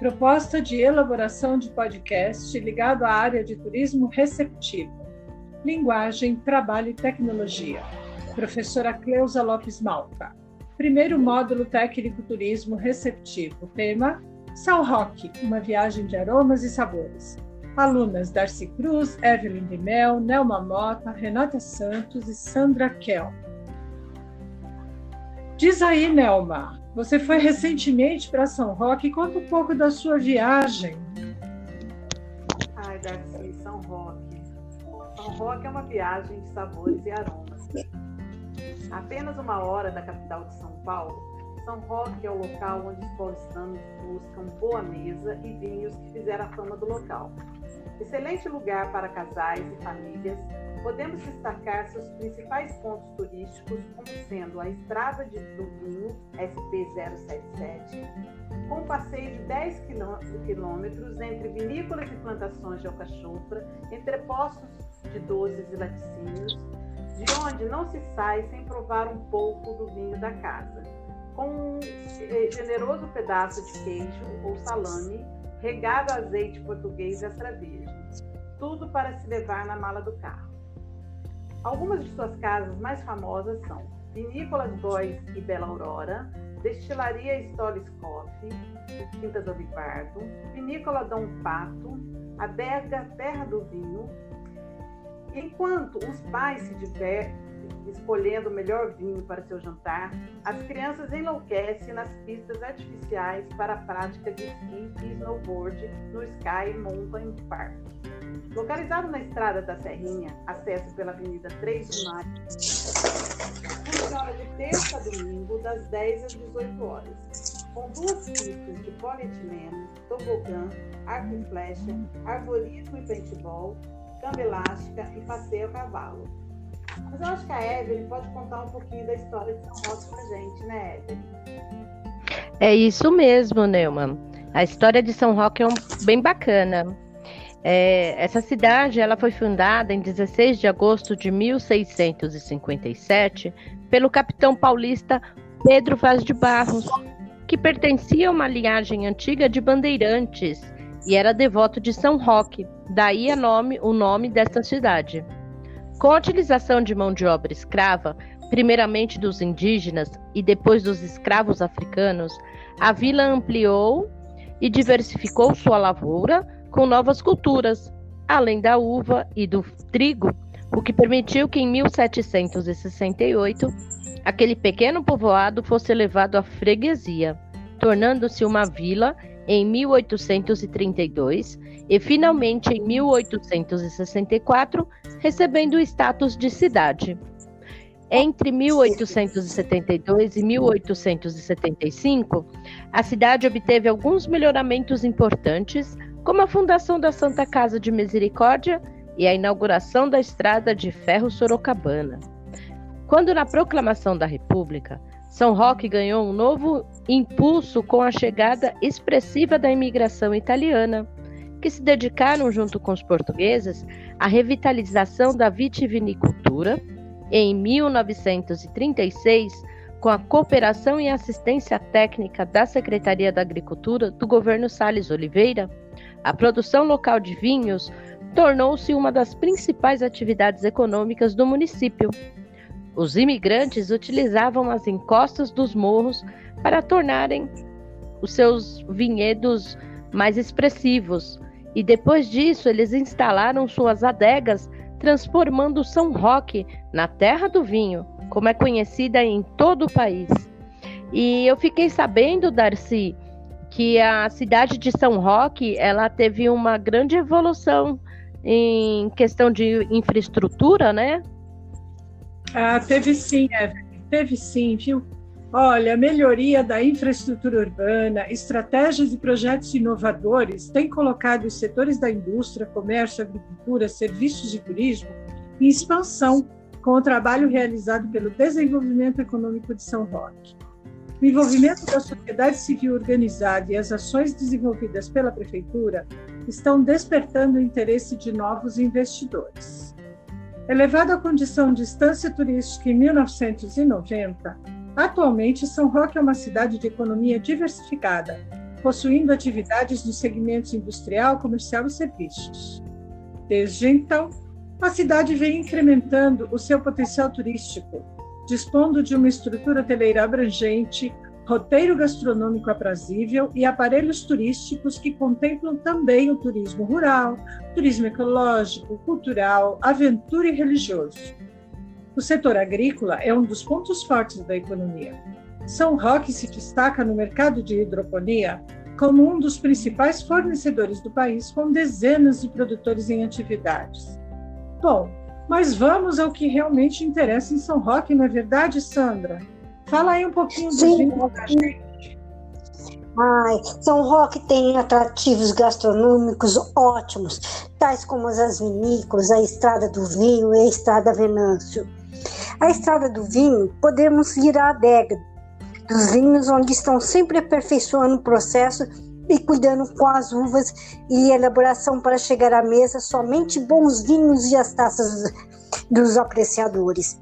proposta de elaboração de podcast ligado à área de turismo receptivo, linguagem, trabalho e tecnologia. Professora Cleusa Lopes Malta. Primeiro módulo técnico turismo receptivo. Tema: Sal Rock, uma viagem de aromas e sabores. Alunas Darcy Cruz, Evelyn de Mel, Nelma Mota, Renata Santos e Sandra Kel. Diz aí, Nelma, você foi recentemente para São Roque, conta um pouco da sua viagem. Ai, Darcy, São Roque. São Roque é uma viagem de sabores e aromas. Apenas uma hora da capital de São Paulo, São Roque é o local onde os paulistanos buscam boa mesa e vinhos que fizeram a fama do local. Excelente lugar para casais e famílias, podemos destacar seus principais pontos turísticos, como sendo a Estrada de, Vinho, SP077, com passeio de 10 quilômetros entre vinícolas e plantações de alcachofra, postos de doces e laticínios, de onde não se sai sem provar um pouco do vinho da casa, com um eh, generoso pedaço de queijo ou salame regado a azeite português e virgem, tudo para se levar na mala do carro. Algumas de suas casas mais famosas são Vinícolas Góis e Bela Aurora, Destilaria Stoles Coffee, Quintas Olivardo, Vinícola Dom Pato, Adega Terra do Vinho. Enquanto os pais se divertem escolhendo o melhor vinho para seu jantar, as crianças enlouquecem nas pistas artificiais para a prática de esqui e snowboard no Sky Mountain Park. Localizado na estrada da Serrinha, acesso pela Avenida 3 de Maio, funciona de terça a domingo, das 10 às 18 horas, com duas pistas de polietileno, tobogã, arco e flecha, arborismo e paintball, cama elástica e passeio a cavalo. Mas eu acho que a Evelyn pode contar um pouquinho da história de São Roque pra gente, né, Evelyn? É isso mesmo, Neumann. A história de São Roque é um, bem bacana. É, essa cidade ela foi fundada em 16 de agosto de 1657 pelo capitão paulista Pedro Vaz de Barros, que pertencia a uma linhagem antiga de bandeirantes e era devoto de São Roque, daí nome, o nome desta cidade. Com a utilização de mão de obra escrava, primeiramente dos indígenas e depois dos escravos africanos, a vila ampliou e diversificou sua lavoura com novas culturas, além da uva e do trigo, o que permitiu que em 1768 aquele pequeno povoado fosse levado à freguesia, tornando-se uma vila em 1832 e finalmente em 1864 recebendo o status de cidade. Entre 1872 e 1875, a cidade obteve alguns melhoramentos importantes, como a fundação da Santa Casa de Misericórdia e a inauguração da estrada de ferro Sorocabana. Quando na proclamação da República, São Roque ganhou um novo impulso com a chegada expressiva da imigração italiana, que se dedicaram, junto com os portugueses, à revitalização da vitivinicultura. Em 1936, com a cooperação e assistência técnica da Secretaria da Agricultura do governo Salles Oliveira, a produção local de vinhos tornou-se uma das principais atividades econômicas do município. Os imigrantes utilizavam as encostas dos morros para tornarem os seus vinhedos mais expressivos, e depois disso, eles instalaram suas adegas, transformando São Roque na terra do vinho, como é conhecida em todo o país. E eu fiquei sabendo, Darcy, que a cidade de São Roque, ela teve uma grande evolução em questão de infraestrutura, né? Ah, teve sim, Evelyn, teve sim, viu? Olha, melhoria da infraestrutura urbana, estratégias e projetos inovadores têm colocado os setores da indústria, comércio, agricultura, serviços e turismo em expansão com o trabalho realizado pelo Desenvolvimento Econômico de São Roque. O envolvimento da sociedade civil organizada e as ações desenvolvidas pela Prefeitura estão despertando o interesse de novos investidores. Elevado à condição de estância turística em 1990, Atualmente, São Roque é uma cidade de economia diversificada, possuindo atividades nos segmentos industrial, comercial e serviços. Desde então, a cidade vem incrementando o seu potencial turístico, dispondo de uma estrutura hoteleira abrangente, roteiro gastronômico aprazível e aparelhos turísticos que contemplam também o turismo rural, turismo ecológico, cultural, aventura e religioso. O setor agrícola é um dos pontos fortes da economia. São Roque se destaca no mercado de hidroponia como um dos principais fornecedores do país, com dezenas de produtores em atividades. Bom, mas vamos ao que realmente interessa em São Roque, não é verdade, Sandra? Fala aí um pouquinho do vinho da gente. Ai, São Roque tem atrativos gastronômicos ótimos, tais como as vinícolas, a Estrada do Vinho e a Estrada Venâncio. A Estrada do Vinho podemos ir à adega dos vinhos, onde estão sempre aperfeiçoando o processo e cuidando com as uvas e elaboração para chegar à mesa somente bons vinhos e as taças dos apreciadores.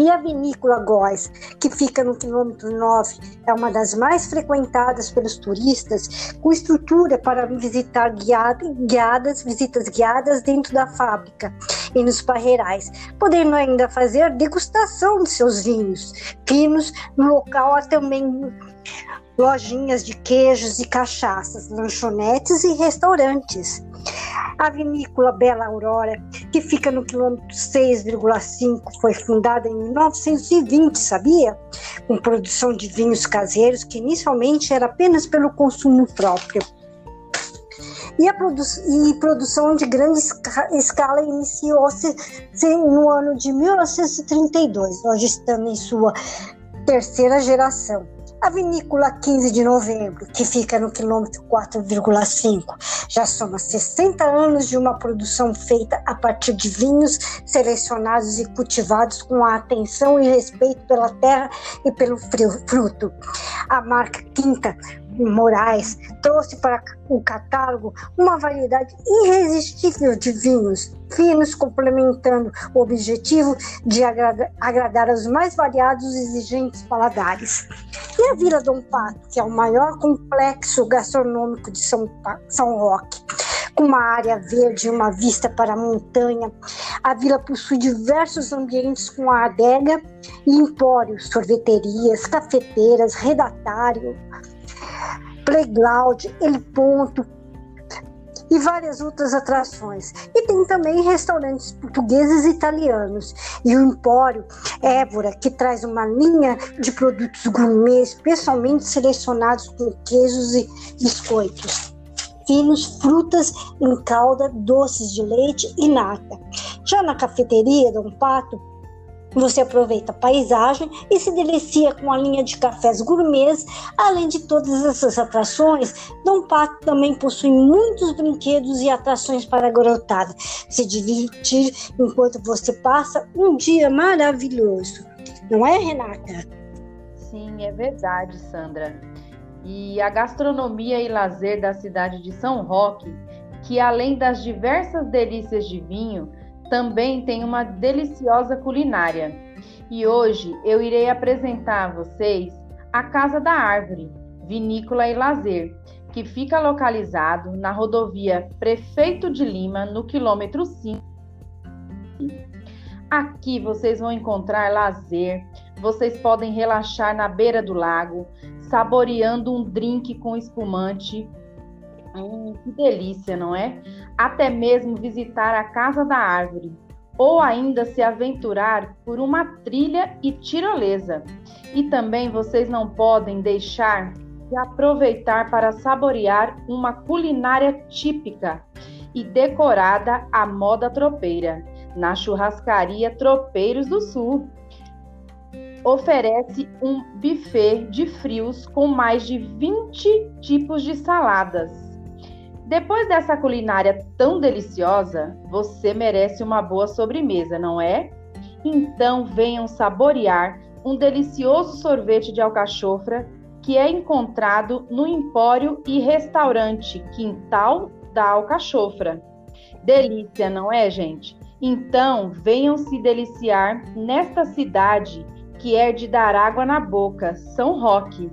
E a vinícola Góis, que fica no quilômetro 9, é uma das mais frequentadas pelos turistas, com estrutura para visitar guiadas, visitas guiadas dentro da fábrica e nos parreirais, podendo ainda fazer degustação de seus vinhos finos. No local há também lojinhas de queijos e cachaças, lanchonetes e restaurantes. A vinícola Bela Aurora, que fica no quilômetro 6,5, foi fundada em 1920, sabia? Com produção de vinhos caseiros, que inicialmente era apenas pelo consumo próprio. E a produ e produção de grande escala iniciou-se no ano de 1932, hoje estamos em sua terceira geração. A vinícola 15 de novembro, que fica no quilômetro 4,5, já soma 60 anos de uma produção feita a partir de vinhos selecionados e cultivados com a atenção e respeito pela terra e pelo fruto. A marca Quinta Moraes trouxe para o catálogo uma variedade irresistível de vinhos finos, complementando o objetivo de agradar, agradar mais variados e exigentes paladares. E a Vila Dom Pato, que é o maior complexo gastronômico de São, São Roque, com uma área verde e uma vista para a montanha. A vila possui diversos ambientes com adega e empórios, sorveterias, cafeteiras, redatário, playground, ele ponto, e várias outras atrações. E tem também restaurantes portugueses e italianos. E o Empório Évora, que traz uma linha de produtos gourmet especialmente selecionados com queijos e biscoitos. Finos, frutas em calda, doces de leite e nata. Já na cafeteria Dom Pato, você aproveita a paisagem e se delicia com a linha de cafés gourmets, além de todas essas atrações. Dom Pato também possui muitos brinquedos e atrações para a garotada se divertir enquanto você passa um dia maravilhoso. Não é, Renata? Sim, é verdade, Sandra. E a gastronomia e lazer da cidade de São Roque, que além das diversas delícias de vinho, também tem uma deliciosa culinária. E hoje eu irei apresentar a vocês a Casa da Árvore, Vinícola e Lazer, que fica localizado na rodovia Prefeito de Lima, no quilômetro 5. Aqui vocês vão encontrar lazer, vocês podem relaxar na beira do lago, saboreando um drink com espumante Hum, que delícia, não é? Até mesmo visitar a Casa da Árvore, ou ainda se aventurar por uma trilha e tirolesa. E também vocês não podem deixar de aproveitar para saborear uma culinária típica e decorada à moda tropeira, na churrascaria Tropeiros do Sul. Oferece um buffet de frios com mais de 20 tipos de saladas depois dessa culinária tão deliciosa, você merece uma boa sobremesa, não é? Então venham saborear um delicioso sorvete de alcachofra que é encontrado no Empório e Restaurante Quintal da Alcachofra. Delícia, não é, gente? Então venham se deliciar nesta cidade que é de dar água na boca, São Roque.